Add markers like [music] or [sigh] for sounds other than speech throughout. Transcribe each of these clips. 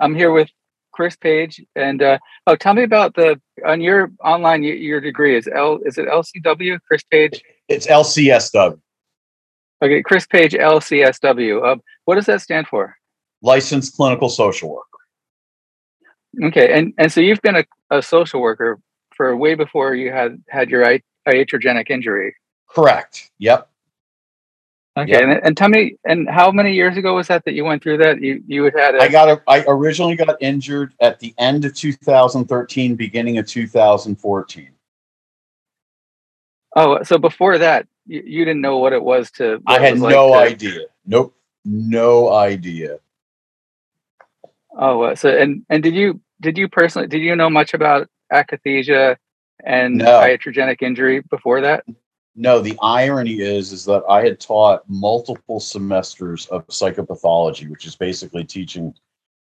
I'm here with Chris Paige, and uh, oh, tell me about the on your online your degree is L is it LCW Chris Paige? It's LCSW. Okay, Chris Paige LCSW. Uh, what does that stand for? Licensed clinical social worker. Okay, and and so you've been a, a social worker for way before you had had your iatrogenic injury. Correct. Yep. Okay, yep. and, and tell me, and how many years ago was that that you went through that? You you had had. A- I got. A, I originally got injured at the end of 2013, beginning of 2014. Oh, so before that, you, you didn't know what it was to. I had no like to, idea. Nope, no idea. Oh, so and and did you did you personally did you know much about akathisia and no. iatrogenic injury before that? No, the irony is is that I had taught multiple semesters of psychopathology, which is basically teaching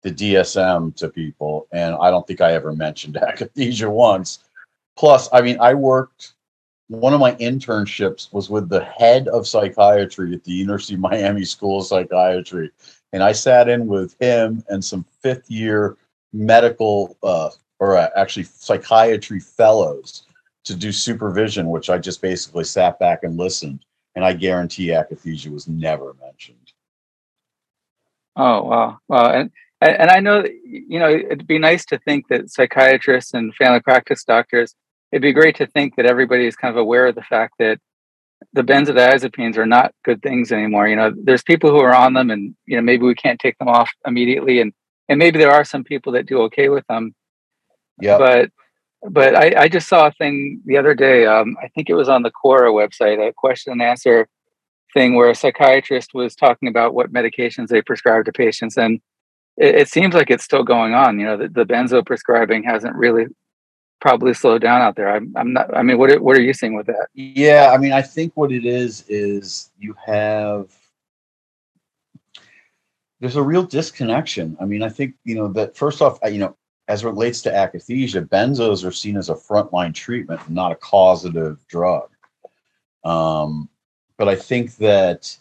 the DSM to people, and I don't think I ever mentioned [laughs] akathisia once. Plus, I mean, I worked. One of my internships was with the head of psychiatry at the University of Miami School of Psychiatry, and I sat in with him and some fifth year medical uh, or uh, actually psychiatry fellows to do supervision, which I just basically sat back and listened. And I guarantee akathisia was never mentioned. Oh wow, wow, and and I know you know it'd be nice to think that psychiatrists and family practice doctors. It'd be great to think that everybody is kind of aware of the fact that the benzodiazepines are not good things anymore. You know, there's people who are on them, and you know maybe we can't take them off immediately, and and maybe there are some people that do okay with them. Yeah. But but I, I just saw a thing the other day. Um, I think it was on the Quora website, a question and answer thing where a psychiatrist was talking about what medications they prescribe to patients, and it, it seems like it's still going on. You know, the, the benzo prescribing hasn't really probably slowed down out there. I'm, I'm not. I mean, what what are you seeing with that? Yeah, I mean, I think what it is is you have there's a real disconnection. I mean, I think you know that first off, you know, as relates to akathisia, benzos are seen as a frontline treatment, not a causative drug. Um, but I think that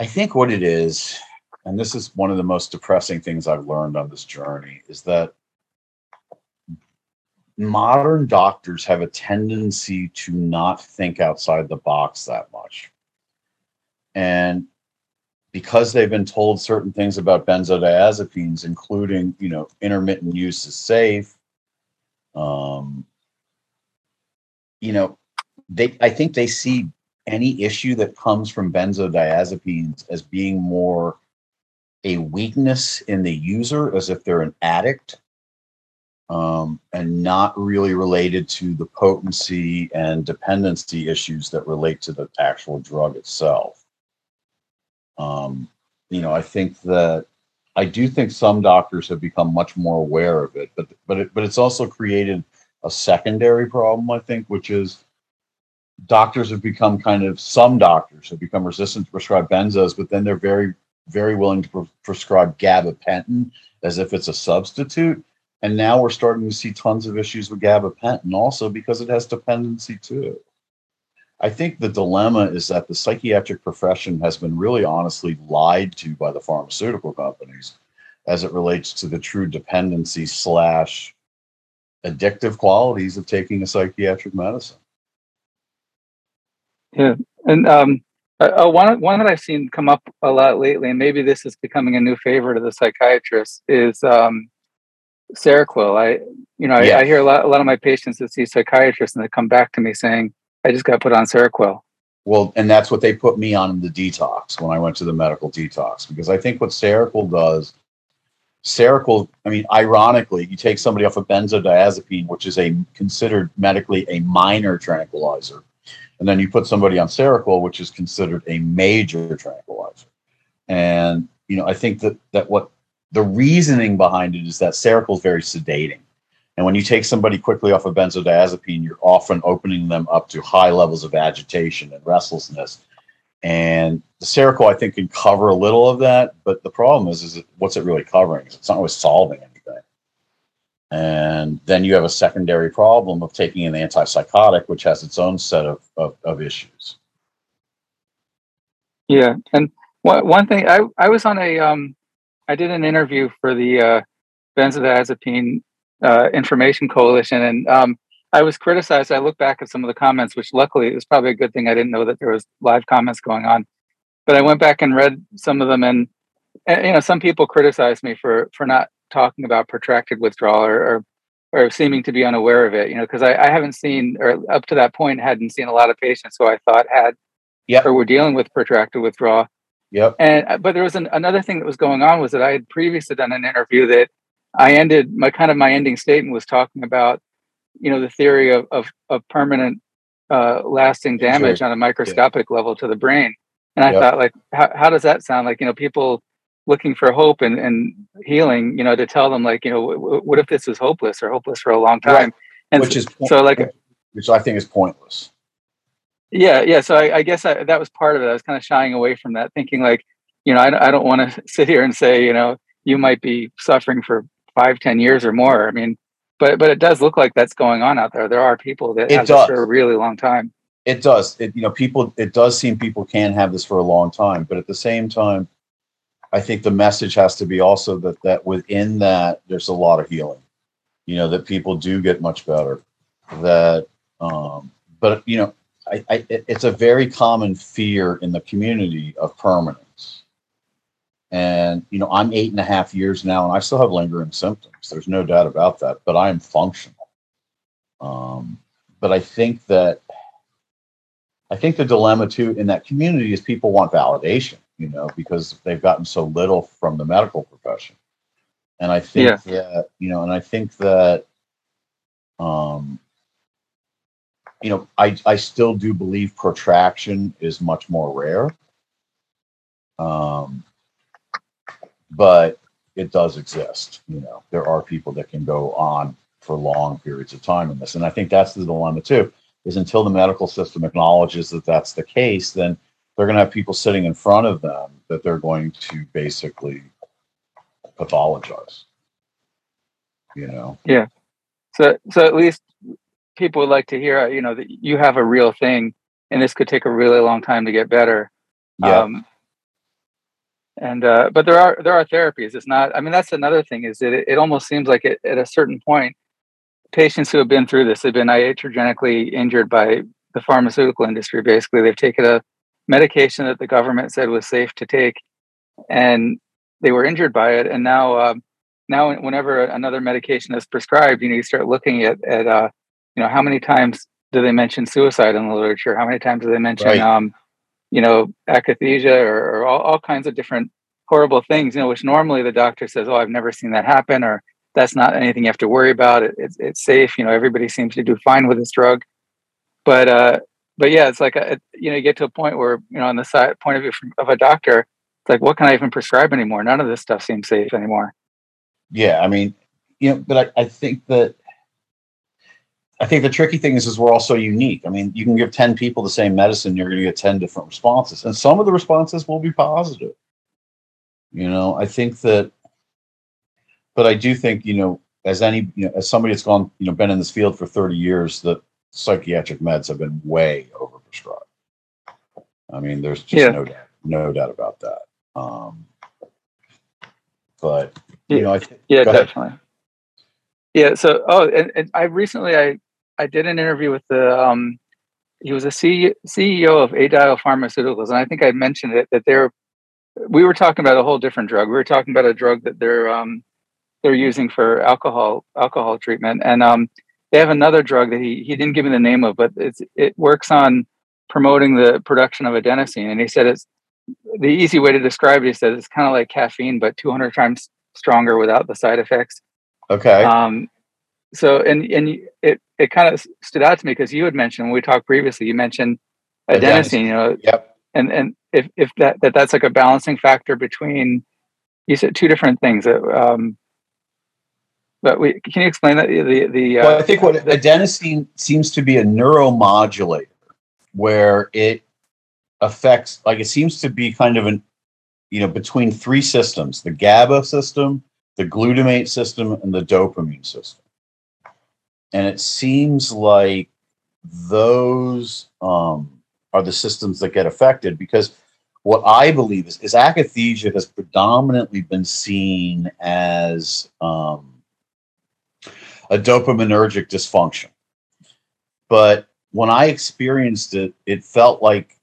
I think what it is, and this is one of the most depressing things I've learned on this journey, is that modern doctors have a tendency to not think outside the box that much. And because they've been told certain things about benzodiazepines, including, you know, intermittent use is safe. Um, you know, they I think they see any issue that comes from benzodiazepines as being more a weakness in the user, as if they're an addict, um, and not really related to the potency and dependency issues that relate to the actual drug itself. Um, you know, I think that I do think some doctors have become much more aware of it, but but it, but it's also created a secondary problem, I think, which is doctors have become kind of some doctors have become resistant to prescribe benzos, but then they're very very willing to pre- prescribe gabapentin as if it's a substitute. And now we're starting to see tons of issues with gabapentin also because it has dependency too. I think the dilemma is that the psychiatric profession has been really honestly lied to by the pharmaceutical companies as it relates to the true dependency slash addictive qualities of taking a psychiatric medicine. Yeah, and um, uh, one one that I've seen come up a lot lately, and maybe this is becoming a new favorite of the psychiatrists, is um, Seroquel. I, you know, I, I hear a lot, a lot of my patients that see psychiatrists, and they come back to me saying, I just got put on Seroquel. Well, and that's what they put me on in the detox when I went to the medical detox because I think what Seroquel does, Seroquel, I mean, ironically, you take somebody off of benzodiazepine, which is a considered medically a minor tranquilizer, and then you put somebody on Seroquel, which is considered a major tranquilizer. And you know, I think that that what the reasoning behind it is that Seroquel is very sedating. And when you take somebody quickly off of benzodiazepine, you're often opening them up to high levels of agitation and restlessness. And the Seroquel, I think, can cover a little of that. But the problem is, is it, what's it really covering? It's not always solving anything. And then you have a secondary problem of taking an antipsychotic, which has its own set of, of, of issues. Yeah. And one, one thing, I, I was on a, um, I did an interview for the uh, benzodiazepine uh, information coalition, and um, I was criticized. I look back at some of the comments, which luckily it was probably a good thing. I didn't know that there was live comments going on, but I went back and read some of them, and, and you know, some people criticized me for for not talking about protracted withdrawal or, or or seeming to be unaware of it, you know, because I, I, haven't seen, or up to that point, hadn't seen a lot of patients who I thought had, yeah, or were dealing with protracted withdrawal. Yep. And uh, but there was an, another thing that was going on was that I had previously done an interview that I ended my kind of my ending statement was talking about, you know, the theory of of, of permanent, uh, lasting damage sure. on a microscopic yeah. level to the brain. And I yep. thought, like, how, how does that sound? Like, you know, people looking for hope and, and healing, you know, to tell them like, you know, w- what if this is hopeless or hopeless for a long time? Right. And which is so like, which I think is pointless. Yeah. Yeah. So I, I guess I, that was part of it. I was kind of shying away from that thinking like, you know, I, I don't want to [laughs] sit here and say, you know, you might be suffering for five, ten years or more. I mean, but, but it does look like that's going on out there. There are people that it have does. this for a really long time. It does. It, you know, people, it does seem people can have this for a long time, but at the same time, I think the message has to be also that that within that there's a lot of healing. You know that people do get much better. That, um, but you know, I, I, it's a very common fear in the community of permanence. And you know, I'm eight and a half years now, and I still have lingering symptoms. There's no doubt about that. But I am functional. Um, but I think that I think the dilemma too in that community is people want validation you know, because they've gotten so little from the medical profession. And I think yeah. that, you know, and I think that, um, you know, I, I still do believe protraction is much more rare. Um, but it does exist. You know, there are people that can go on for long periods of time in this. And I think that's the dilemma too, is until the medical system acknowledges that that's the case, then they're going to have people sitting in front of them that they're going to basically pathologize. You know. Yeah. So so at least people would like to hear you know that you have a real thing and this could take a really long time to get better. Yeah. Um, and uh, but there are there are therapies. It's not. I mean, that's another thing. Is that it, it almost seems like it, at a certain point, patients who have been through this have been iatrogenically injured by the pharmaceutical industry. Basically, they've taken a medication that the government said was safe to take, and they were injured by it. And now, um, now whenever another medication is prescribed, you know, you start looking at at uh, you know how many times do they mention suicide in the literature? How many times do they mention right. um, you know akathisia or, or all, all kinds of different horrible things? You know, which normally the doctor says, "Oh, I've never seen that happen," or that's not anything you have to worry about. It, it's, it's safe. You know, everybody seems to do fine with this drug. But uh, but yeah, it's like a, you know, you get to a point where you know, on the side point of view from, of a doctor, it's like, what can I even prescribe anymore? None of this stuff seems safe anymore. Yeah, I mean, you know, but I, I think that I think the tricky thing is, is we're all so unique. I mean, you can give 10 people the same medicine, you're going to get 10 different responses. And some of the responses will be positive. You know, I think that, but I do think, you know, as any, you know, as somebody that's gone, you know, been in this field for 30 years, that psychiatric meds have been way overprescribed. I mean, there's just yeah. no doubt, no doubt about that. Um, but you yeah. know, I th- yeah, definitely. Yeah. So, oh, and, and, I recently I I did an interview with the um, he was a CEO of Adial Pharmaceuticals, and I think I mentioned it that they're we were talking about a whole different drug. We were talking about a drug that they're um, they're using for alcohol alcohol treatment, and um, they have another drug that he he didn't give me the name of, but it's it works on promoting the production of adenosine. And he said it's the easy way to describe it. He said it's kind of like caffeine, but 200 times stronger without the side effects. Okay. Um, so and and it it kind of stood out to me because you had mentioned when we talked previously, you mentioned adenosine. You know. Yep. And and if if that that that's like a balancing factor between you said two different things. Um, but we, can you explain that the the? Uh, well, I think what the, adenosine seems to be a neuromodulator, where it affects like it seems to be kind of an you know between three systems: the GABA system, the glutamate system, and the dopamine system. And it seems like those um, are the systems that get affected because what I believe is, is akathisia has predominantly been seen as um, a dopaminergic dysfunction. But when I experienced it, it felt like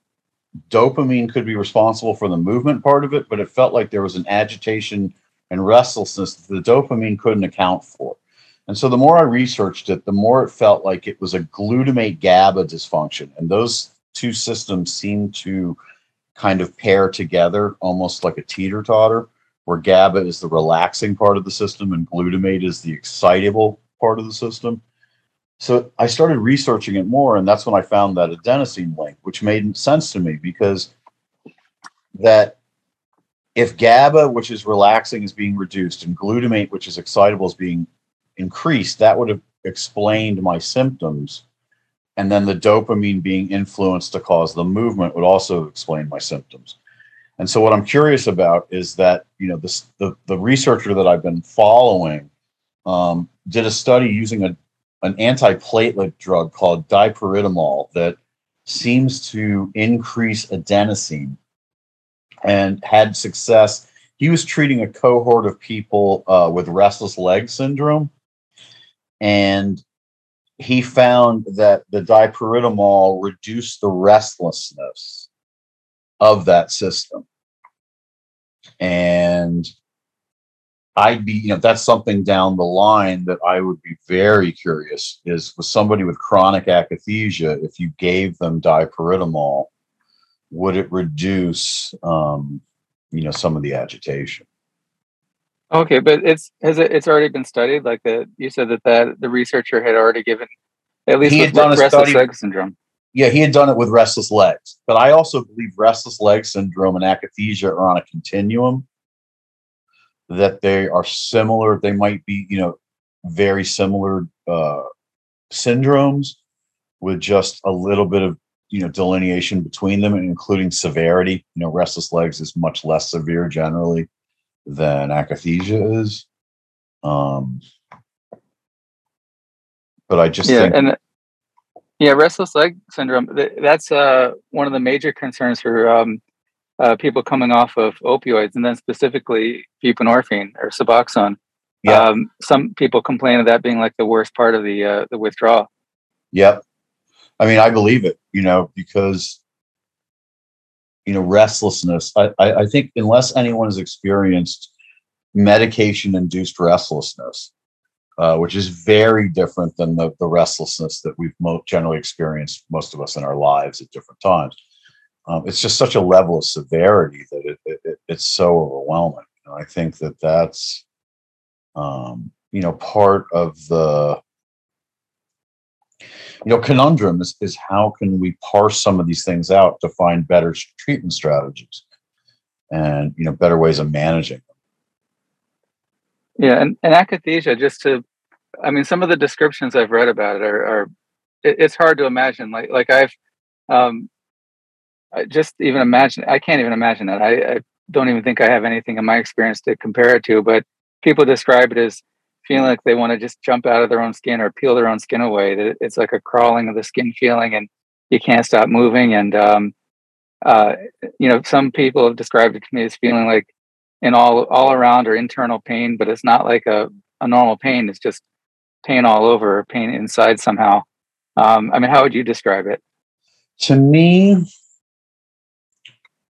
dopamine could be responsible for the movement part of it, but it felt like there was an agitation and restlessness that the dopamine couldn't account for. And so the more I researched it, the more it felt like it was a glutamate GABA dysfunction. And those two systems seem to kind of pair together almost like a teeter totter, where GABA is the relaxing part of the system and glutamate is the excitable part of the system. So I started researching it more, and that's when I found that adenosine link, which made sense to me because that if GABA, which is relaxing, is being reduced and glutamate, which is excitable, is being increased, that would have explained my symptoms and then the dopamine being influenced to cause the movement would also explain my symptoms. And so what I'm curious about is that, you know, this, the, the researcher that I've been following um, did a study using a, an antiplatelet drug called dipyridamole that seems to increase adenosine and had success. He was treating a cohort of people uh, with restless leg syndrome. And he found that the dipyridamole reduced the restlessness of that system. And I'd be, you know, that's something down the line that I would be very curious is with somebody with chronic akathisia, if you gave them dipyridamole, would it reduce, um, you know, some of the agitation? Okay, but it's has it it's already been studied. Like the you said that that the researcher had already given at least he had done restless study, leg syndrome. Yeah, he had done it with restless legs. But I also believe restless leg syndrome and akathisia are on a continuum. That they are similar. They might be, you know, very similar uh, syndromes with just a little bit of you know delineation between them, including severity. You know, restless legs is much less severe generally than akathisia is. Um, but I just yeah, think, and yeah, restless leg syndrome. That's uh, one of the major concerns for um, uh, people coming off of opioids, and then specifically buprenorphine or Suboxone. Yeah. Um, some people complain of that being like the worst part of the uh, the withdrawal. Yep. I mean, I believe it. You know, because you know restlessness. I, I, I think unless anyone has experienced medication induced restlessness uh, which is very different than the, the restlessness that we've mo- generally experienced most of us in our lives at different times um, it's just such a level of severity that it, it, it it's so overwhelming. And i think that that's um, you know part of the you know conundrum is, is how can we parse some of these things out to find better treatment strategies and you know better ways of managing them? Yeah and, and akathisia just to i mean some of the descriptions i've read about it are, are it, it's hard to imagine like like i've um I just even imagine i can't even imagine that. I, I don't even think i have anything in my experience to compare it to but people describe it as feeling like they want to just jump out of their own skin or peel their own skin away. That it's like a crawling of the skin feeling, and you can't stop moving. And um, uh, you know, some people have described it to me as feeling like in all all around or internal pain, but it's not like a a normal pain. It's just pain all over, pain inside somehow. Um, I mean, how would you describe it? To me,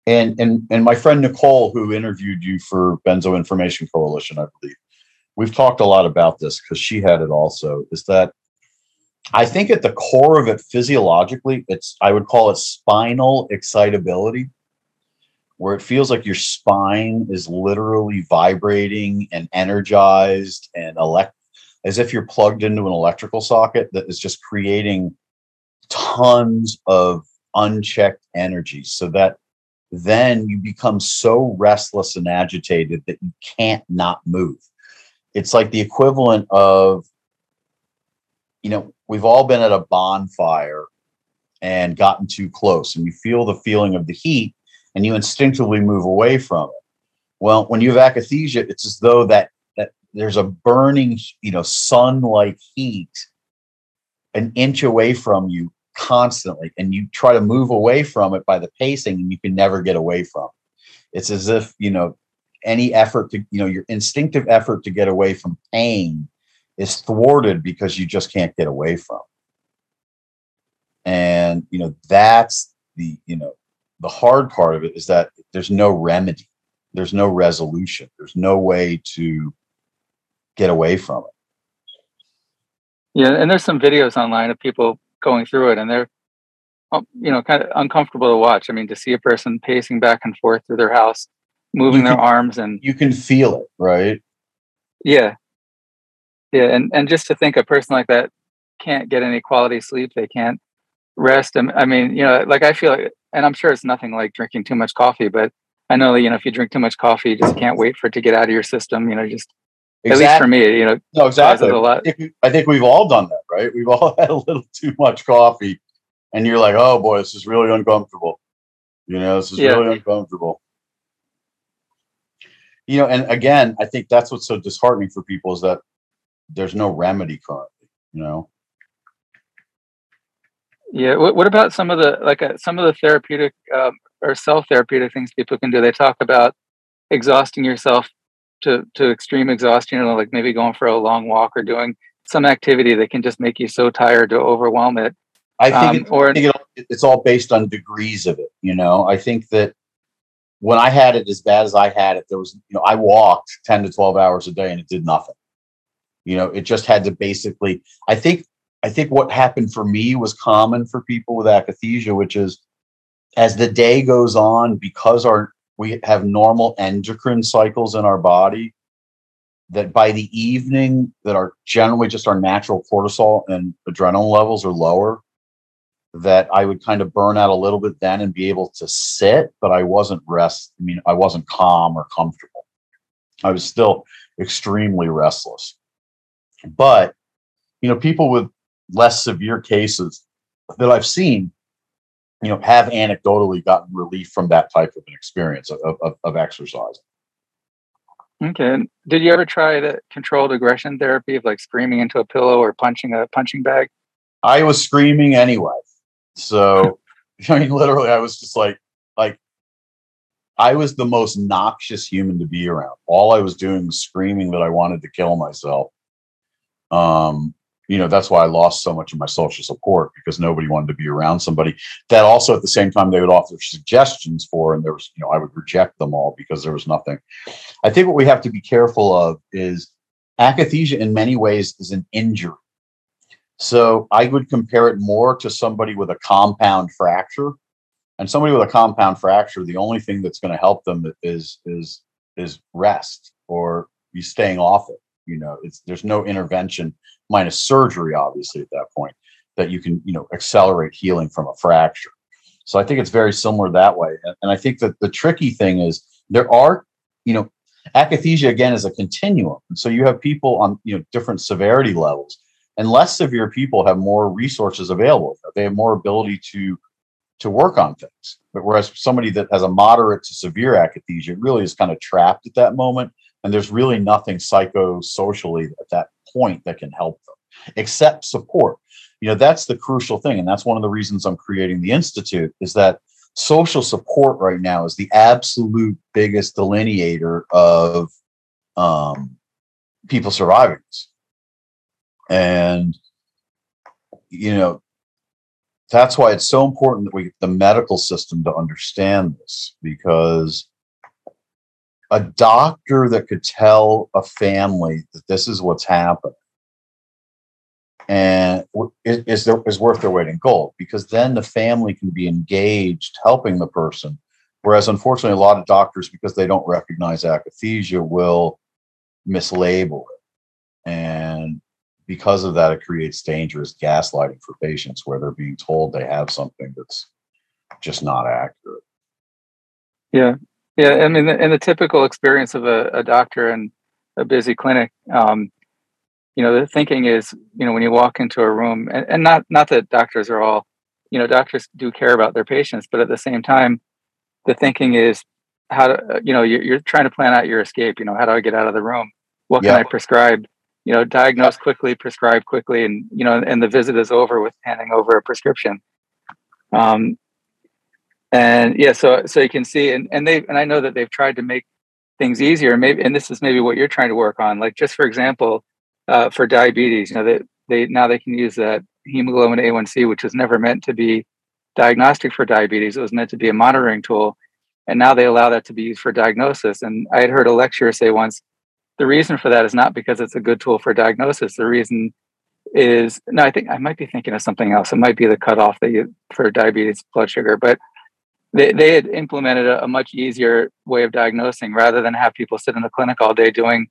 and and and my friend Nicole, who interviewed you for Benzo Information Coalition, I believe, we've talked a lot about this because she had it also, is that I think at the core of it physiologically, it's I would call it spinal excitability, where it feels like your spine is literally vibrating and energized and elect as if you're plugged into an electrical socket that is just creating tons of unchecked energy so that then you become so restless and agitated that you can't not move it's like the equivalent of you know we've all been at a bonfire and gotten too close and you feel the feeling of the heat and you instinctively move away from it well when you have akathisia it's as though that that there's a burning you know sun like heat an inch away from you constantly and you try to move away from it by the pacing and you can never get away from it. It's as if, you know, any effort to, you know, your instinctive effort to get away from pain is thwarted because you just can't get away from. It. And, you know, that's the, you know, the hard part of it is that there's no remedy. There's no resolution. There's no way to get away from it. Yeah, and there's some videos online of people going through it, and they're, um, you know, kind of uncomfortable to watch. I mean, to see a person pacing back and forth through their house, moving their arms, and you can feel it, right? Yeah, yeah, and and just to think a person like that can't get any quality sleep, they can't rest. I mean, you know, like I feel, like, and I'm sure it's nothing like drinking too much coffee, but I know that you know if you drink too much coffee, you just can't wait for it to get out of your system. You know, just Exactly. At least for me, you know. No, exactly. I think, I think we've all done that, right? We've all [laughs] had a little too much coffee, and you're like, "Oh boy, this is really uncomfortable." You know, this is yeah. really uncomfortable. You know, and again, I think that's what's so disheartening for people is that there's no remedy currently. You know. Yeah. What, what about some of the like uh, some of the therapeutic um, or self therapeutic things people can do? They talk about exhausting yourself to to extreme exhaustion, you know, like maybe going for a long walk or doing some activity that can just make you so tired to overwhelm it. I think, um, or, I think it, it's all based on degrees of it. You know, I think that when I had it as bad as I had it, there was, you know, I walked 10 to 12 hours a day and it did nothing. You know, it just had to basically, I think, I think what happened for me was common for people with akathisia, which is as the day goes on, because our we have normal endocrine cycles in our body that by the evening that are generally just our natural cortisol and adrenaline levels are lower that i would kind of burn out a little bit then and be able to sit but i wasn't rest i mean i wasn't calm or comfortable i was still extremely restless but you know people with less severe cases that i've seen you know, have anecdotally gotten relief from that type of an experience of, of, of exercise. Okay. Did you ever try the controlled aggression therapy of like screaming into a pillow or punching a punching bag? I was screaming anyway. So, [laughs] I mean, literally, I was just like, like, I was the most noxious human to be around. All I was doing was screaming that I wanted to kill myself. Um, you know that's why i lost so much of my social support because nobody wanted to be around somebody that also at the same time they would offer suggestions for and there was you know i would reject them all because there was nothing i think what we have to be careful of is akathisia in many ways is an injury so i would compare it more to somebody with a compound fracture. And somebody with a compound fracture the only thing that's going to help them is is is rest or be staying off it. You know it's there's no intervention minus surgery obviously at that point that you can you know accelerate healing from a fracture. So i think it's very similar that way. And i think that the tricky thing is there are you know akathisia again is a continuum. And so you have people on you know different severity levels and less severe people have more resources available. They have more ability to to work on things. But whereas somebody that has a moderate to severe akathisia really is kind of trapped at that moment and there's really nothing psychosocially at that point that can help them except support. You know that's the crucial thing and that's one of the reasons i'm creating the institute is that social support right now is the absolute biggest delineator of um, people surviving this and you know that's why it's so important that we get the medical system to understand this because a doctor that could tell a family that this is what's happening and is, there, is worth their weight in gold because then the family can be engaged helping the person. Whereas unfortunately a lot of doctors because they don't recognize akathisia will mislabel it. And because of that it creates dangerous gaslighting for patients where they're being told they have something that's just not accurate yeah yeah, I mean, in the typical experience of a, a doctor in a busy clinic, um, you know, the thinking is, you know, when you walk into a room, and, and not not that doctors are all, you know, doctors do care about their patients, but at the same time, the thinking is how to, you know, you're, you're trying to plan out your escape. You know, how do I get out of the room? What can I prescribe? You know, diagnose quickly, prescribe quickly, and you know, and the visit is over with handing over a prescription. Um, and yeah, so so you can see, and and they and I know that they've tried to make things easier. Maybe, and this is maybe what you're trying to work on. Like just for example, uh, for diabetes, you know, they they now they can use that hemoglobin A1C, which was never meant to be diagnostic for diabetes. It was meant to be a monitoring tool, and now they allow that to be used for diagnosis. And I had heard a lecturer say once, the reason for that is not because it's a good tool for diagnosis. The reason is no, I think I might be thinking of something else. It might be the cutoff that you for diabetes blood sugar, but they, they had implemented a, a much easier way of diagnosing rather than have people sit in the clinic all day doing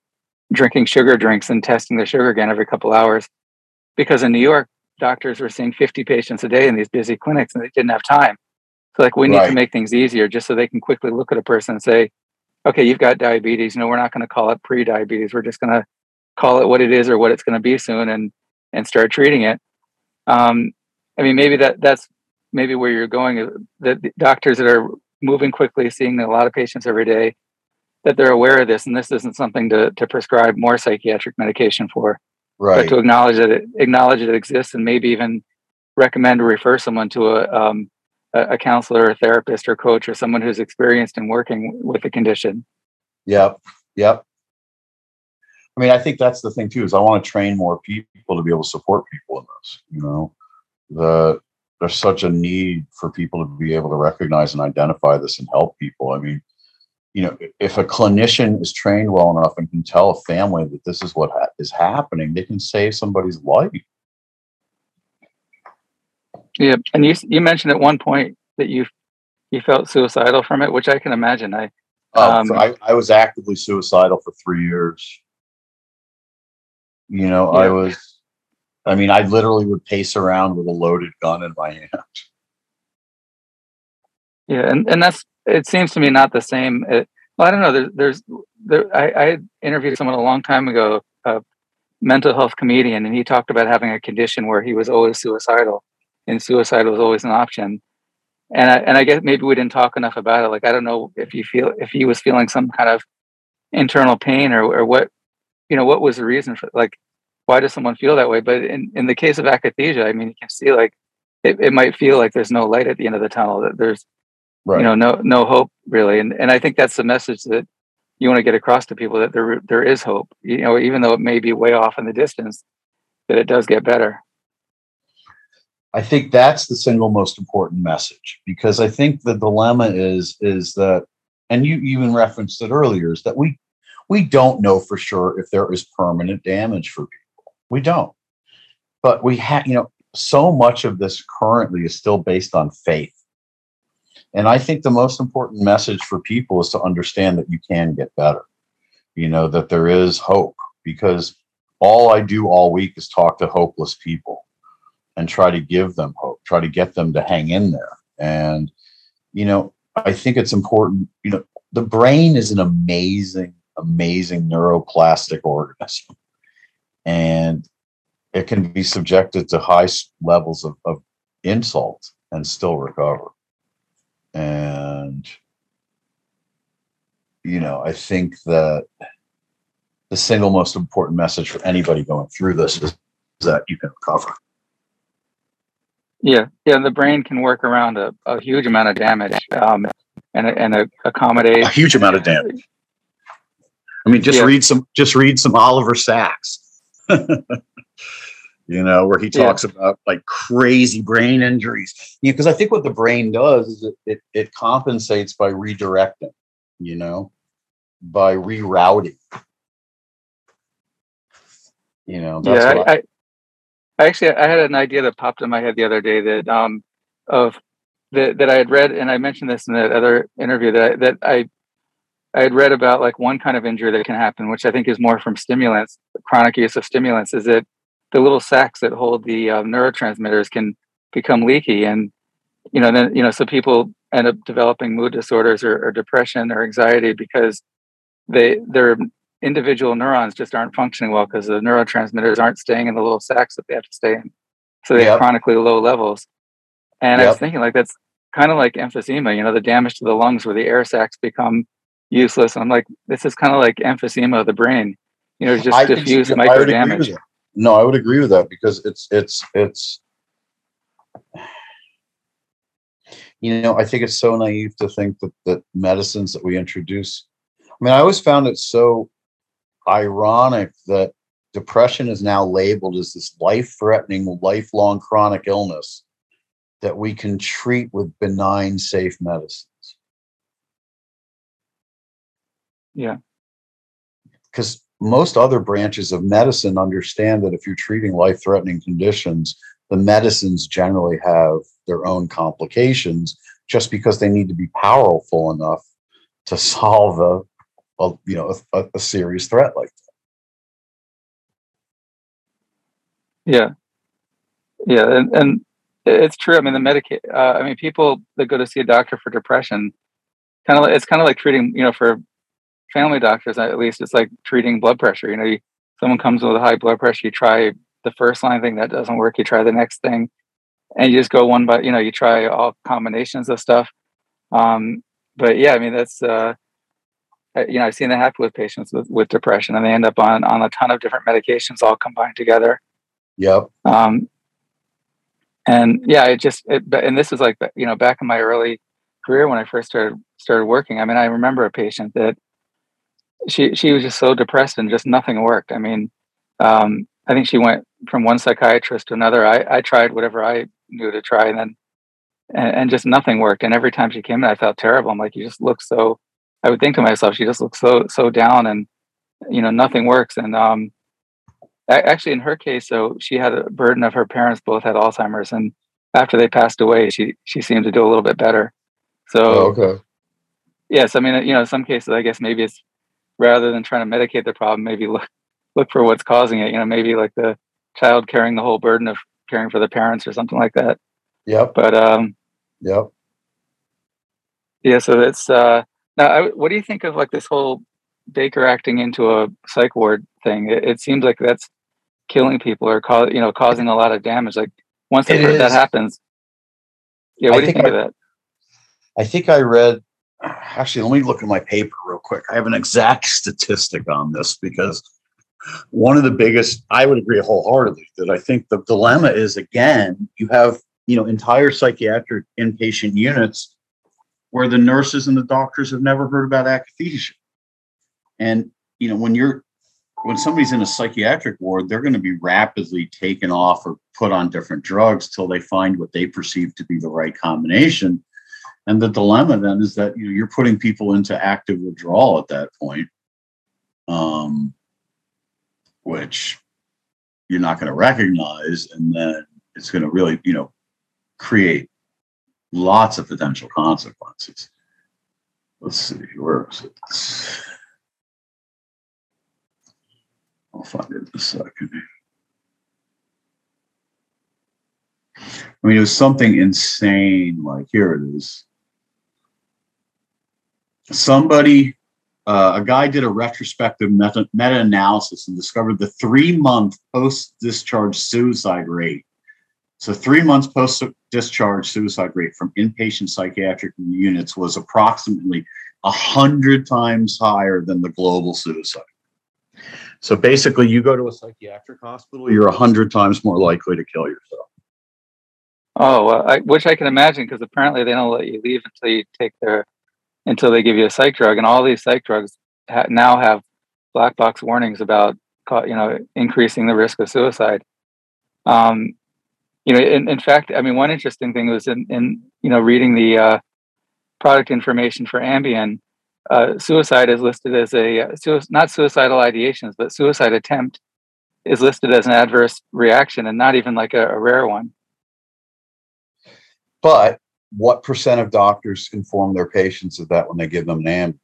drinking sugar drinks and testing their sugar again every couple hours. Because in New York, doctors were seeing 50 patients a day in these busy clinics and they didn't have time. So like we need right. to make things easier just so they can quickly look at a person and say, okay, you've got diabetes. No, we're not going to call it pre-diabetes. We're just going to call it what it is or what it's going to be soon and and start treating it. Um, I mean, maybe that that's maybe where you're going. Uh, that doctors that are moving quickly, seeing a lot of patients every day, that they're aware of this, and this isn't something to to prescribe more psychiatric medication for, right? But to acknowledge that it acknowledge it exists, and maybe even recommend or refer someone to a um, a counselor, a therapist, or coach, or someone who's experienced in working with the condition. Yep. Yep. I mean, I think that's the thing too. Is I want to train more people to be able to support people in this. You know, the there's such a need for people to be able to recognize and identify this and help people. I mean, you know, if a clinician is trained well enough and can tell a family that this is what ha- is happening, they can save somebody's life. Yeah, and you you mentioned at one point that you you felt suicidal from it, which I can imagine. I oh, um, I, I was actively suicidal for three years. You know, yeah. I was. I mean, I literally would pace around with a loaded gun in my [laughs] hand. Yeah, and, and that's it seems to me not the same. It, well, I don't know. There's, there's there, I, I interviewed someone a long time ago, a mental health comedian, and he talked about having a condition where he was always suicidal and suicide was always an option. And I, and I guess maybe we didn't talk enough about it. Like I don't know if you feel if he was feeling some kind of internal pain or or what, you know, what was the reason for like why does someone feel that way? But in in the case of akathisia, I mean, you can see like it, it might feel like there's no light at the end of the tunnel. That there's right. you know no no hope really. And and I think that's the message that you want to get across to people that there there is hope. You know, even though it may be way off in the distance, that it does get better. I think that's the single most important message because I think the dilemma is is that, and you even referenced it earlier, is that we we don't know for sure if there is permanent damage for people. We don't, but we have, you know, so much of this currently is still based on faith. And I think the most important message for people is to understand that you can get better. You know, that there is hope because all I do all week is talk to hopeless people and try to give them hope, try to get them to hang in there. And, you know, I think it's important, you know, the brain is an amazing, amazing neuroplastic organism. And it can be subjected to high levels of, of insult and still recover. And, you know, I think that the single most important message for anybody going through this is that you can recover. Yeah, yeah. The brain can work around a, a huge amount of damage um, and and accommodate a huge amount of damage. I mean, just yeah. read some just read some Oliver Sacks. [laughs] you know, where he talks yeah. about like crazy brain injuries. You know, because I think what the brain does is it, it, it compensates by redirecting, you know, by rerouting. You know, yeah, I, I, actually I had an idea that popped in my head the other day that um of that that I had read and I mentioned this in that other interview that I, that I I had read about like one kind of injury that can happen, which I think is more from stimulants, chronic use of stimulants, is that the little sacs that hold the uh, neurotransmitters can become leaky, and you know then you know so people end up developing mood disorders or, or depression or anxiety because they their individual neurons just aren't functioning well because the neurotransmitters aren't staying in the little sacs that they have to stay in. So they yep. have chronically low levels. And yep. I was thinking like that's kind of like emphysema, you know, the damage to the lungs where the air sacs become useless. And I'm like, this is kind of like emphysema of the brain. you know, just diffuse micro damage. No, I would agree with that because it's it's it's you know, I think it's so naive to think that that medicines that we introduce. I mean, I always found it so ironic that depression is now labeled as this life-threatening, lifelong chronic illness that we can treat with benign, safe medicines. Yeah. Because most other branches of medicine understand that if you're treating life threatening conditions, the medicines generally have their own complications just because they need to be powerful enough to [laughs] solve a, a you know a, a serious threat like that. Yeah, yeah, and, and it's true. I mean, the medica- uh, I mean, people that go to see a doctor for depression, kind of, it's kind of like treating, you know, for family doctors at least, it's like treating blood pressure. You know, you, someone comes with a high blood pressure, you try the first line thing that doesn't work, you try the next thing, and you just go one by, you know, you try all combinations of stuff. Um, but yeah, I mean, that's, uh, you know, I've seen that happen with patients with, with depression, and they end up on on a ton of different medications all combined together. Yep. Um, and yeah, it just it, and this was like you know back in my early career when I first started started working. I mean, I remember a patient that she she was just so depressed and just nothing worked. I mean, um, I think she went from one psychiatrist to another. I I tried whatever I knew to try, and then and, and just nothing worked. And every time she came in, I felt terrible. I'm like, you just look so. I would think to myself, she just looks so so down, and you know nothing works. And um, actually in her case so she had a burden of her parents both had alzheimer's and after they passed away she she seemed to do a little bit better. So oh, okay. yes i mean you know in some cases i guess maybe it's rather than trying to medicate the problem maybe look look for what's causing it you know maybe like the child carrying the whole burden of caring for the parents or something like that. Yep. But um yep. Yeah so that's uh now I, what do you think of like this whole Baker Acting into a psych ward thing it, it seems like that's killing people or cause you know causing a lot of damage. Like once that, that happens, yeah. What I do you think, think I, of that? I think I read. Actually, let me look at my paper real quick. I have an exact statistic on this because one of the biggest, I would agree wholeheartedly that I think the dilemma is again, you have you know entire psychiatric inpatient units where the nurses and the doctors have never heard about akathisia. And you know, when you're when somebody's in a psychiatric ward, they're going to be rapidly taken off or put on different drugs till they find what they perceive to be the right combination. And the dilemma then is that you know, you're putting people into active withdrawal at that point, um, which you're not going to recognize, and then it's going to really, you know, create lots of potential consequences. Let's see, where is it? I'll find it in a second. I mean, it was something insane. Like, here it is. Somebody, uh, a guy did a retrospective meta analysis and discovered the three month post discharge suicide rate. So, three months post discharge suicide rate from inpatient psychiatric units was approximately 100 times higher than the global suicide. So basically, you go to a psychiatric hospital, you're a hundred times more likely to kill yourself. Oh, well, I, which I can imagine because apparently they don't let you leave until you take their until they give you a psych drug, and all these psych drugs ha- now have black box warnings about you know increasing the risk of suicide. Um, you know, in, in fact, I mean, one interesting thing was in, in you know reading the uh, product information for Ambien uh, suicide is listed as a uh, su- not suicidal ideations, but suicide attempt is listed as an adverse reaction and not even like a, a rare one. But what percent of doctors inform their patients of that when they give them an AM?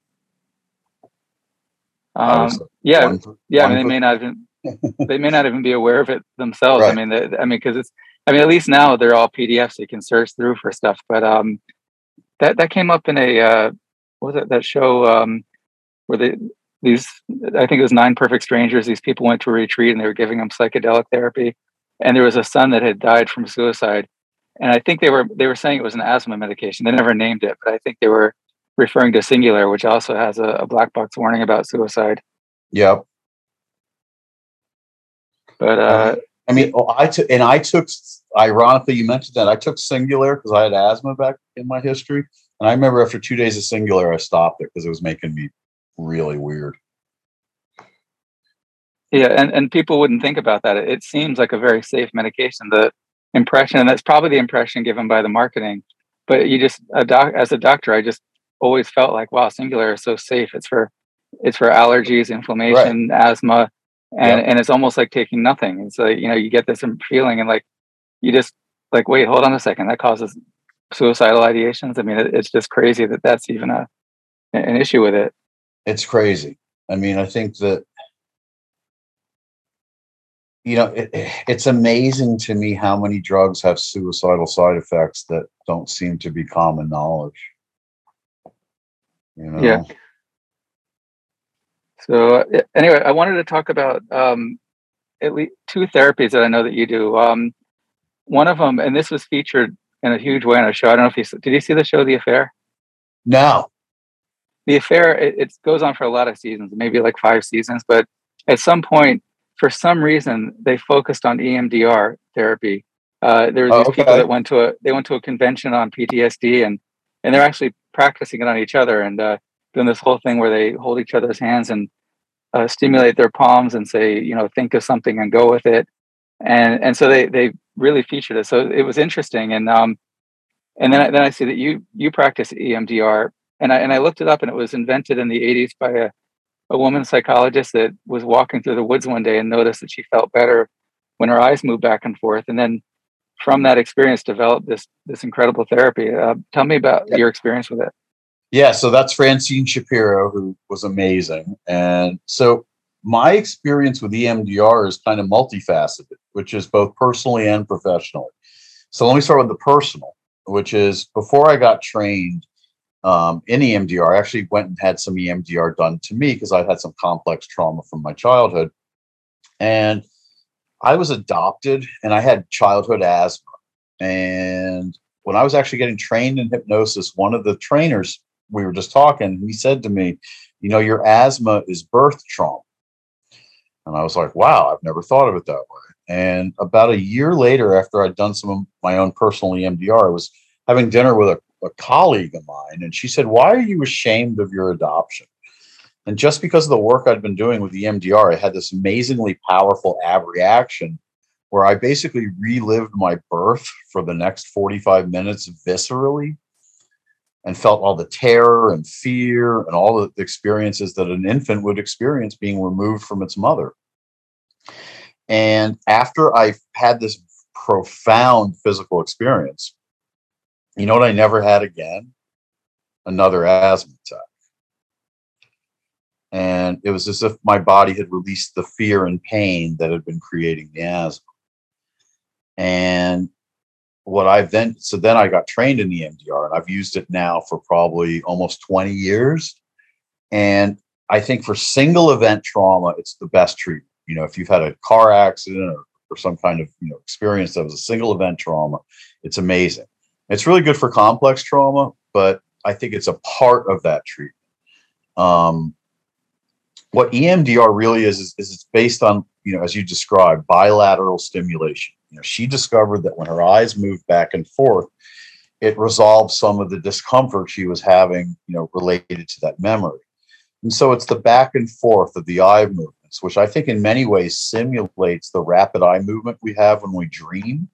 Um, yeah, one, yeah. One I mean, they may not even [laughs] they may not even be aware of it themselves. Right. I mean, they, I mean, because it's I mean, at least now they're all PDFs so you can search through for stuff. But um, that that came up in a uh, what was it that show um, where they these I think it was Nine Perfect Strangers. These people went to a retreat and they were giving them psychedelic therapy, and there was a son that had died from suicide. And I think they were they were saying it was an asthma medication. They never named it, but I think they were referring to Singulair, which also has a, a black box warning about suicide. Yep. But uh, I mean, oh, I took and I took. Ironically, you mentioned that I took Singulair because I had asthma back in my history, and I remember after two days of Singulair, I stopped it because it was making me really weird. Yeah, and, and people wouldn't think about that. It seems like a very safe medication. The impression, and that's probably the impression given by the marketing. But you just a doc as a doctor, I just always felt like, wow, Singulair is so safe. It's for it's for allergies, inflammation, right. asthma, and yeah. and it's almost like taking nothing. It's like you know you get this feeling and like you just like wait, hold on a second, that causes suicidal ideations. I mean, it, it's just crazy that that's even a an issue with it. It's crazy. I mean, I think that you know it, it's amazing to me how many drugs have suicidal side effects that don't seem to be common knowledge. You know? Yeah. So anyway, I wanted to talk about um, at least two therapies that I know that you do. Um, one of them, and this was featured in a huge way on a show. I don't know if you did. You see the show, The Affair? No. The Affair. It, it goes on for a lot of seasons, maybe like five seasons. But at some point, for some reason, they focused on EMDR therapy. Uh, there was oh, these okay. people that went to a they went to a convention on PTSD, and and they're actually practicing it on each other. And uh, doing this whole thing where they hold each other's hands and uh, stimulate their palms and say, you know, think of something and go with it. And and so they they really featured it. So it was interesting. And um, and then then I see that you you practice EMDR, and I and I looked it up, and it was invented in the '80s by a a woman psychologist that was walking through the woods one day and noticed that she felt better when her eyes moved back and forth, and then from that experience developed this this incredible therapy. Uh, tell me about your experience with it. Yeah, so that's Francine Shapiro, who was amazing. And so my experience with EMDR is kind of multifaceted, which is both personally and professionally. So let me start with the personal, which is before I got trained um, in EMDR, I actually went and had some EMDR done to me because I had some complex trauma from my childhood. And I was adopted and I had childhood asthma. And when I was actually getting trained in hypnosis, one of the trainers we were just talking, he said to me, You know, your asthma is birth trauma. And I was like, Wow, I've never thought of it that way. And about a year later, after I'd done some of my own personal EMDR, I was having dinner with a, a colleague of mine, and she said, Why are you ashamed of your adoption? And just because of the work I'd been doing with EMDR, I had this amazingly powerful abreaction where I basically relived my birth for the next 45 minutes viscerally and felt all the terror and fear and all the experiences that an infant would experience being removed from its mother. And after I had this profound physical experience, you know what I never had again? Another asthma attack. And it was as if my body had released the fear and pain that had been creating the asthma. And what I've then so then I got trained in EMDR and I've used it now for probably almost 20 years. And I think for single event trauma, it's the best treatment. You know, if you've had a car accident or, or some kind of you know experience that was a single event trauma, it's amazing. It's really good for complex trauma, but I think it's a part of that treatment. Um, what EMDR really is, is, is it's based on, you know, as you described, bilateral stimulation. You know, she discovered that when her eyes moved back and forth, it resolved some of the discomfort she was having, you know, related to that memory. And so it's the back and forth of the eye movements, which I think in many ways simulates the rapid eye movement we have when we dream.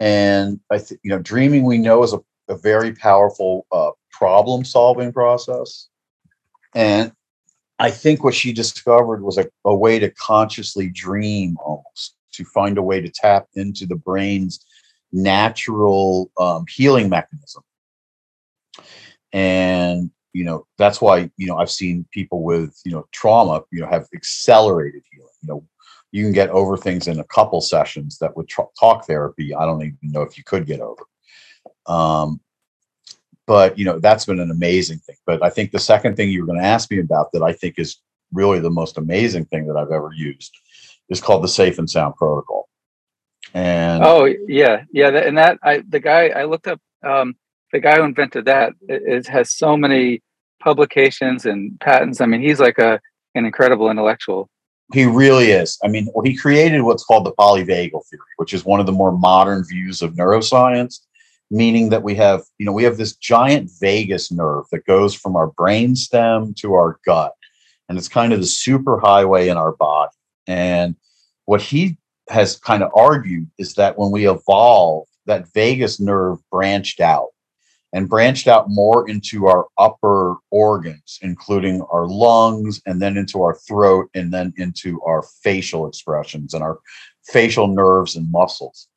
And I think, you know, dreaming we know is a, a very powerful uh, problem solving process. And I think what she discovered was a, a way to consciously dream almost to find a way to tap into the brain's natural um, healing mechanism. And you know that's why you know I've seen people with you know trauma you know have accelerated healing. You know you can get over things in a couple sessions that with talk therapy I don't even know if you could get over. Um, but you know that's been an amazing thing. But I think the second thing you were going to ask me about that I think is really the most amazing thing that I've ever used is called the Safe and Sound Protocol. And oh yeah, yeah, and that I the guy I looked up um, the guy who invented that is has so many publications and patents. I mean, he's like a an incredible intellectual. He really is. I mean, well, he created what's called the polyvagal theory, which is one of the more modern views of neuroscience, meaning that we have, you know, we have this giant vagus nerve that goes from our brain stem to our gut. And it's kind of the super highway in our body. And what he has kind of argued is that when we evolved, that vagus nerve branched out and branched out more into our upper organs, including our lungs, and then into our throat, and then into our facial expressions and our facial nerves and muscles.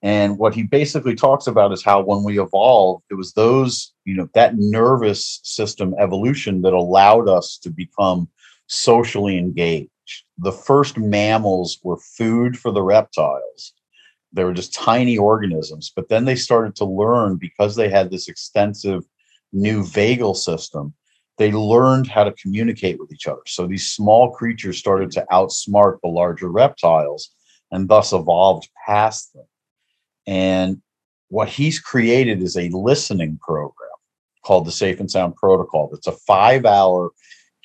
And what he basically talks about is how when we evolved, it was those, you know, that nervous system evolution that allowed us to become socially engaged. The first mammals were food for the reptiles. They were just tiny organisms but then they started to learn because they had this extensive new vagal system they learned how to communicate with each other. So these small creatures started to outsmart the larger reptiles and thus evolved past them. And what he's created is a listening program called the safe and sound protocol. It's a five hour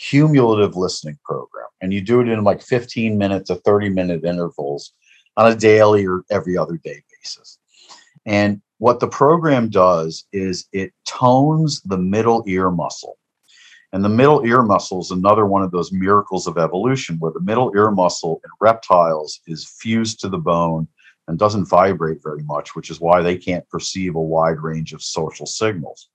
cumulative listening program and you do it in like 15 minute to 30 minute intervals on a daily or every other day basis. And what the program does is it tones the middle ear muscle. And the middle ear muscle is another one of those miracles of evolution where the middle ear muscle in reptiles is fused to the bone and doesn't vibrate very much, which is why they can't perceive a wide range of social signals.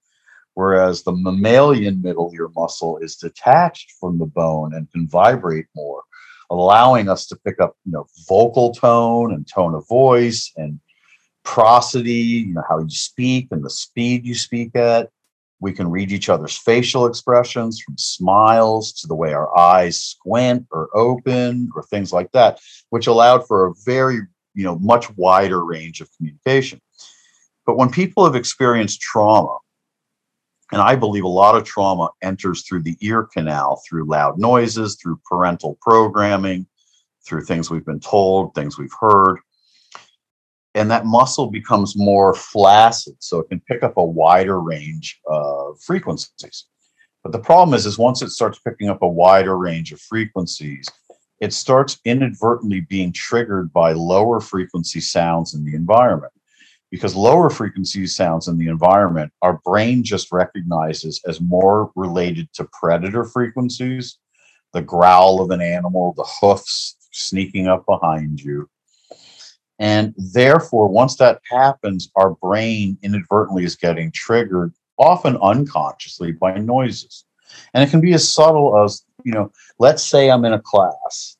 Whereas the mammalian middle ear muscle is detached from the bone and can vibrate more allowing us to pick up, you know, vocal tone and tone of voice and prosody, you know, how you speak and the speed you speak at. We can read each other's facial expressions from smiles to the way our eyes squint or open or things like that, which allowed for a very, you know, much wider range of communication. But when people have experienced trauma, and I believe a lot of trauma enters through the ear canal, through loud noises, through parental programming, through things we've been told, things we've heard. And that muscle becomes more flaccid, so it can pick up a wider range of frequencies. But the problem is, is once it starts picking up a wider range of frequencies, it starts inadvertently being triggered by lower frequency sounds in the environment because lower frequency sounds in the environment, our brain just recognizes as more related to predator frequencies, the growl of an animal, the hoofs sneaking up behind you. And therefore, once that happens, our brain inadvertently is getting triggered, often unconsciously, by noises. And it can be as subtle as, you know, let's say I'm in a class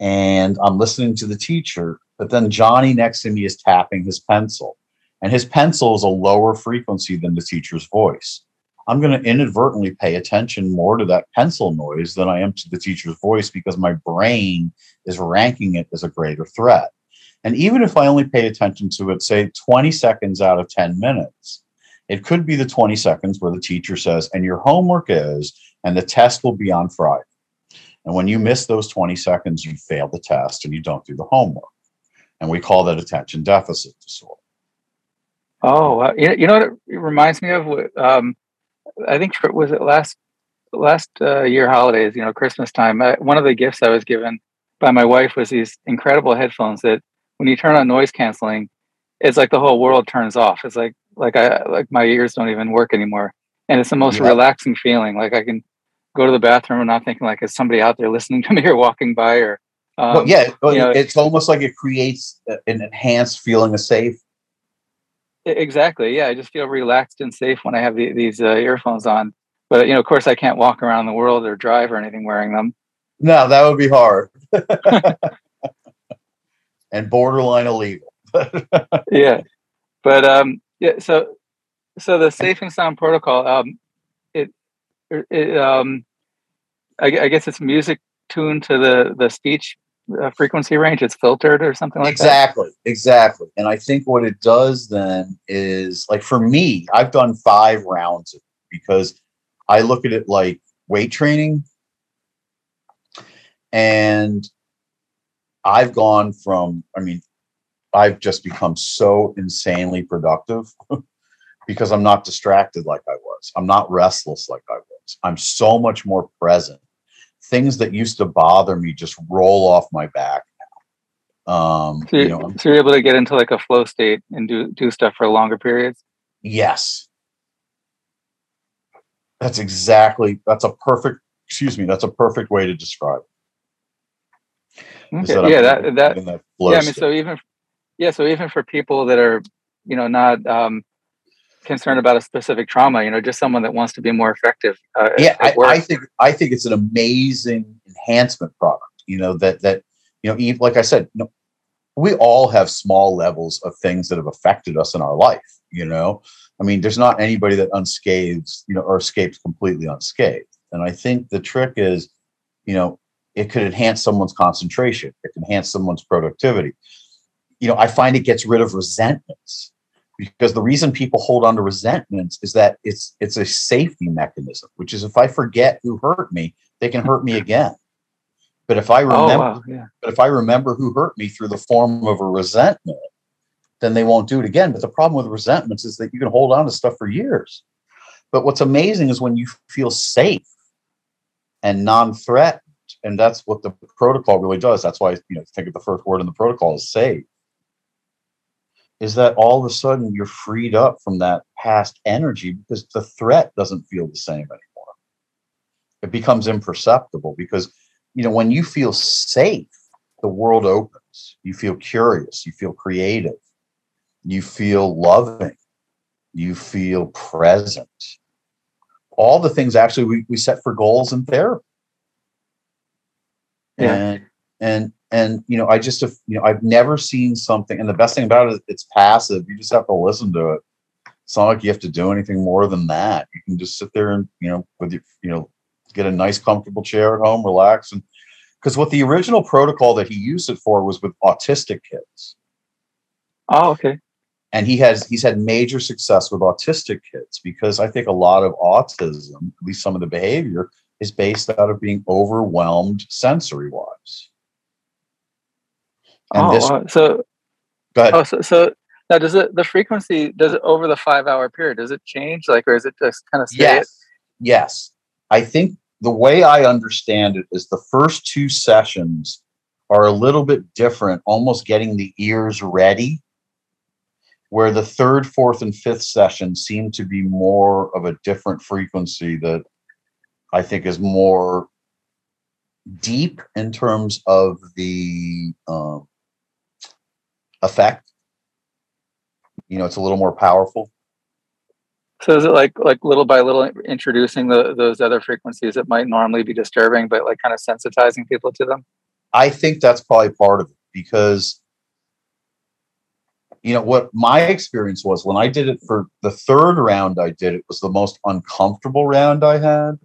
and I'm listening to the teacher, but then Johnny next to me is tapping his pencil and his pencil is a lower frequency than the teacher's voice. I'm going to inadvertently pay attention more to that pencil noise than I am to the teacher's voice because my brain is ranking it as a greater threat. And even if I only pay attention to it, say 20 seconds out of 10 minutes, it could be the 20 seconds where the teacher says, and your homework is, and the test will be on Friday. And when you miss those 20 seconds, you fail the test and you don't do the homework. And we call that attention deficit disorder. Oh, uh, you, you know what it reminds me of? Um, I think was it last last uh, year holidays, you know, Christmas time. I, one of the gifts I was given by my wife was these incredible headphones that when you turn on noise canceling, it's like the whole world turns off. It's like like I like my ears don't even work anymore, and it's the most yeah. relaxing feeling. Like I can go to the bathroom and not thinking like is somebody out there listening [laughs] to me or walking by or. Um, well, yeah, you know, it's almost like it creates an enhanced feeling of safe Exactly. Yeah, I just feel relaxed and safe when I have the, these uh, earphones on. But you know, of course, I can't walk around the world or drive or anything wearing them. No, that would be hard [laughs] and borderline illegal. [laughs] yeah, but um, yeah. So, so the safe and sound protocol, um, it, it um, I, I guess it's music tuned to the the speech uh, frequency range it's filtered or something like exactly, that? Exactly exactly and i think what it does then is like for me i've done five rounds because i look at it like weight training. And i've gone from i mean i've just become so insanely productive [laughs] because i'm not distracted like i was. I'm not restless like i was. I'm so much more present things that used to bother me just roll off my back now. Um, So, you know, so you're able to get into like a flow state and do do stuff for longer periods. yes. That's exactly that's a perfect excuse me, that's a perfect way to describe it. Okay. that Yeah, that that- that that flow yeah. I mean, state. so even yeah, so even for people that are you know not um, concerned about a specific trauma, you know, just someone that wants to be more effective. Uh, yeah I. I think i think it's an amazing enhancement product you know that that you know even, like i said we all have small levels of things that have affected us in our life you know i mean there's not anybody that unscathed you know or escapes completely unscathed and i think the trick is you know it could enhance someone's concentration it can enhance someone's productivity you know i find it gets rid of resentments because the reason people hold on to resentments is that it's it's a safety mechanism which is if i forget who hurt me they can hurt me again. But if i oh remember wow, yeah. but if i remember who hurt me through the form of a resentment then they won't do it again. But the problem with resentments is that you can hold on to stuff for years. But what's amazing is when you feel safe and non-threatened and that's what the protocol really does. That's why you know think of the first word in the protocol is safe is that all of a sudden you're freed up from that past energy because the threat doesn't feel the same anymore. It becomes imperceptible because, you know, when you feel safe, the world opens. You feel curious, you feel creative, you feel loving, you feel present. All the things actually we, we set for goals in therapy. Yeah. And and and you know i just have you know i've never seen something and the best thing about it is it's passive you just have to listen to it. It's not like you have to do anything more than that. You can just sit there and you know with your you know get a nice comfortable chair at home relax and because what the original protocol that he used it for was with autistic kids. Oh okay. and he has he's had major success with autistic kids because i think a lot of autism at least some of the behavior is based out of being overwhelmed sensory wise and oh this wow. so oh so, so now does it the frequency does it over the five hour period does it change like or is it just kind of stay Yes. Yes. I think the way I understand it is the first two sessions are a little bit different, almost getting the ears ready, where the third, fourth, and fifth session seem to be more of a different frequency that I think is more deep in terms of the um, effect. You know, it's a little more powerful. So is it like like little by little introducing the those other frequencies that might normally be disturbing, but like kind of sensitizing people to them? I think that's probably part of it because you know what my experience was when I did it for the third round I did it was the most uncomfortable round I had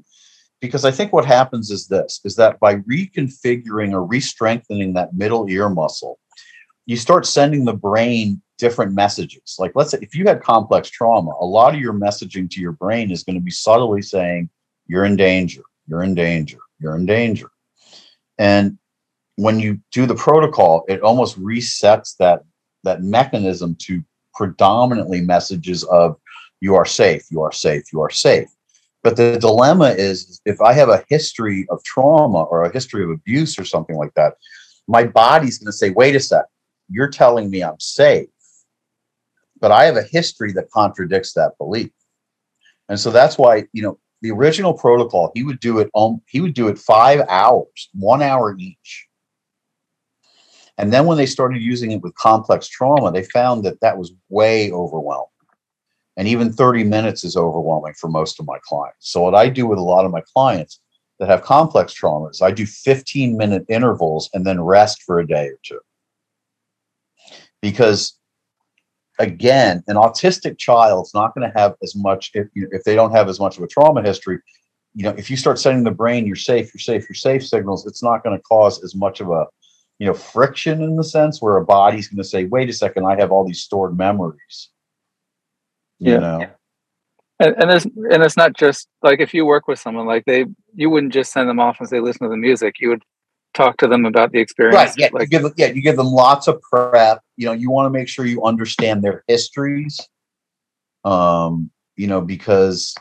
because I think what happens is this is that by reconfiguring or re-strengthening that middle ear muscle you start sending the brain different messages. Like let's say if you had complex trauma a lot of your messaging to your brain is going to be subtly saying you're in danger you're in danger you're in danger. And when you do the protocol it almost resets that that mechanism to predominantly messages of you are safe you are safe you are safe. But the dilemma is if i have a history of trauma or a history of abuse or something like that my body's going to say wait a sec you're telling me i'm safe but i have a history that contradicts that belief and so that's why you know the original protocol he would do it on he would do it five hours one hour each and then when they started using it with complex trauma, they found that that was way overwhelming. And even 30 minutes is overwhelming for most of my clients. So, what I do with a lot of my clients that have complex traumas, I do 15 minute intervals and then rest for a day or two. Because, again, an autistic child's not going to have as much, if, you know, if they don't have as much of a trauma history, you know, if you start sending the brain, you're safe, you're safe, you're safe signals, it's not going to cause as much of a you know friction in the sense where a body's going to say wait a second i have all these stored memories you Yeah. know And, and there's and it's not just like if you work with someone like they you wouldn't just send them off and say listen to the music. You would talk to them about the experience. right yeah you give them, yeah you give them lots of prep you know you want to make sure you understand their histories um you know because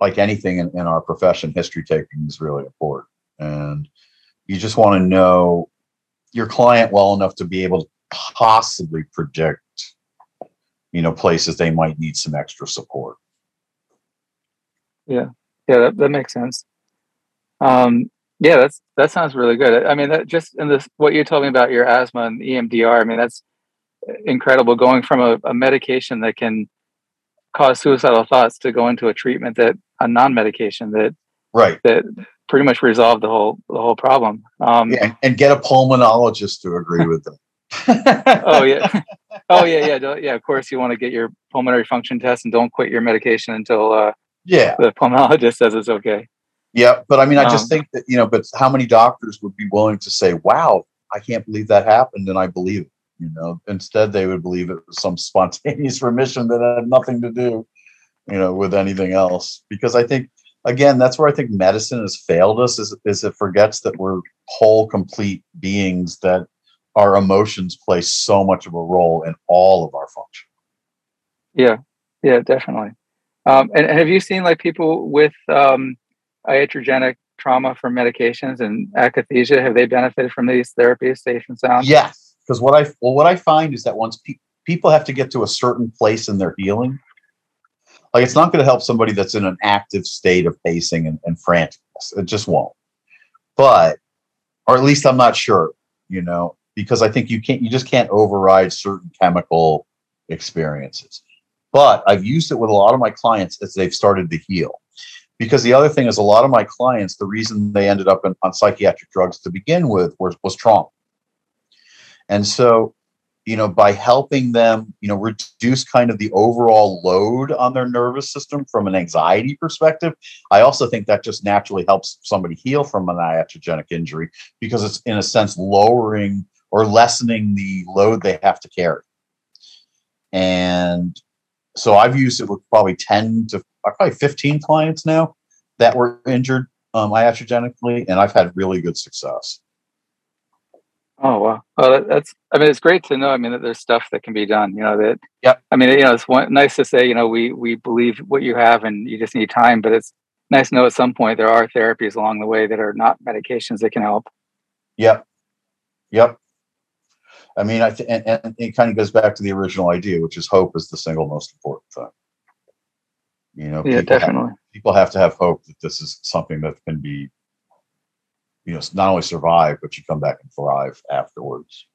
like anything in, in our profession history taking is really important and you just want to know your client well enough to be able to possibly predict you know places they might need some extra support yeah yeah that, that makes sense um yeah that's that sounds really good. I mean that just in this what you told me about your asthma and emdr i mean that's incredible. Going from a, a medication that can cause suicidal thoughts to go into a treatment that a non-medication that right. that pretty much resolved the whole the whole problem. Um yeah, and, and get a pulmonologist to agree with them. Oh yeah. [laughs] Oh yeah yeah yeah of course you want to get your pulmonary function test and don't quit your medication until uh yeah. the pulmonologist says it's okay yeah but i mean i just Um, think that you know but how many doctors would be willing to say wow i can't believe that happened and i believe it you know? Instead they would believe it was some [laughs] spontaneous remission that had nothing to do you know with anything else. Because i think again that's where i think medicine has failed us is, is it forgets that we're whole complete beings that our emotions play so much of a role in all of our function. Yeah. Yeah definitely. Um and, and have you seen like people with um iatrogenic trauma from medications and akathisia have they benefited from these therapies safe and sound? Yes because what i well what i find is that once pe- people have to get to a certain place in their healing like it's not going to help somebody that's in an active state of pacing and, and franticness. It just won't. But or at least i'm not sure you know because i think you can't you just can't override certain chemical experiences. But i've used it with a lot of my clients as they've started to heal because the other thing is a lot of my clients the reason they ended up in, on psychiatric drugs to begin with was, was trauma. And so you know by helping them you know reduce kind of the overall load on their nervous system from an anxiety perspective i also think that just naturally helps somebody heal from an iatrogenic injury because it's in a sense lowering or lessening the load they have to carry. And so i've used it with probably 10 to probably 15 clients now that were injured um, iatrogenically and i've had really good success Oh wow! That, that's. I mean, it's great to know. I mean, that there's stuff that can be done. You know that. Yep. I mean, you know, it's one, nice to say. You know, we we believe what you have, and you just need time. But it's nice to know at some point there are therapies along the way that are not medications that can help. Yep. Yep. I mean, I th- and, and it kind of goes back to the original idea, which is hope is the single most important thing. You know, Yeah, people have, definitely. people have to have hope that this is something that can be, you know, not only survive, but you come back and thrive afterwards.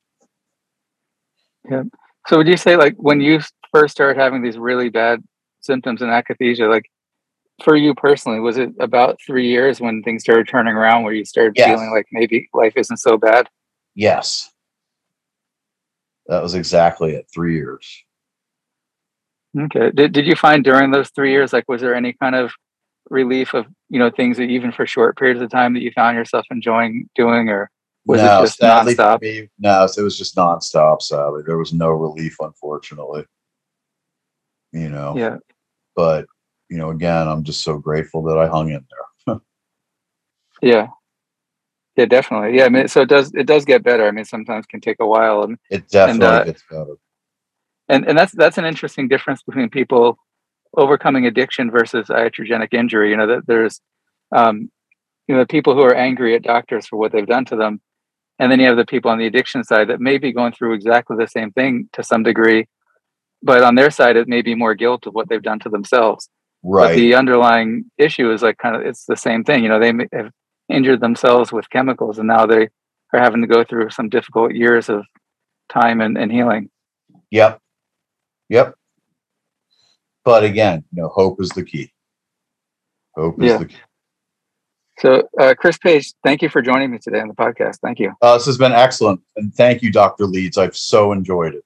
Yeah. So would you say like when you first started having these really bad symptoms in akathisia, like for you personally, was it about three years when things started turning around where you started Yes. feeling like maybe life isn't so bad? Yes. That was exactly it. Three years. Okay. Did did you find during those three years, like, was there any kind of relief of you know things that even for short periods of time that you found yourself enjoying doing, or was no, it just nonstop? me, no, it was just nonstop. Sadly, there was no relief, unfortunately. You know, Yeah. but you know, again, I'm just so grateful that I hung in there. [laughs] Yeah. Yeah, definitely. Yeah, I mean, so it does it does get better. I mean, sometimes can take a while, and It definitely uh, gets better. And and that's that's an interesting difference between people overcoming addiction versus iatrogenic injury. You know that there's, um, you know, the people who are angry at doctors for what they've done to them, and then you have the people on the addiction side that may be going through exactly the same thing to some degree, but on their side it may be more guilt of what they've done to themselves. Right. But the underlying issue is like kind of it's the same thing. You know, they may have injured themselves with chemicals, and now they are having to go through some difficult years of time and, and healing. Yep. Yep. But again, you know, hope is the key. Hope is Yeah. the key. So, uh, Chris Paige, thank you for joining me today on the podcast. Thank you. Uh, this has been excellent. And thank you, Dr. Leeds. I've so enjoyed it.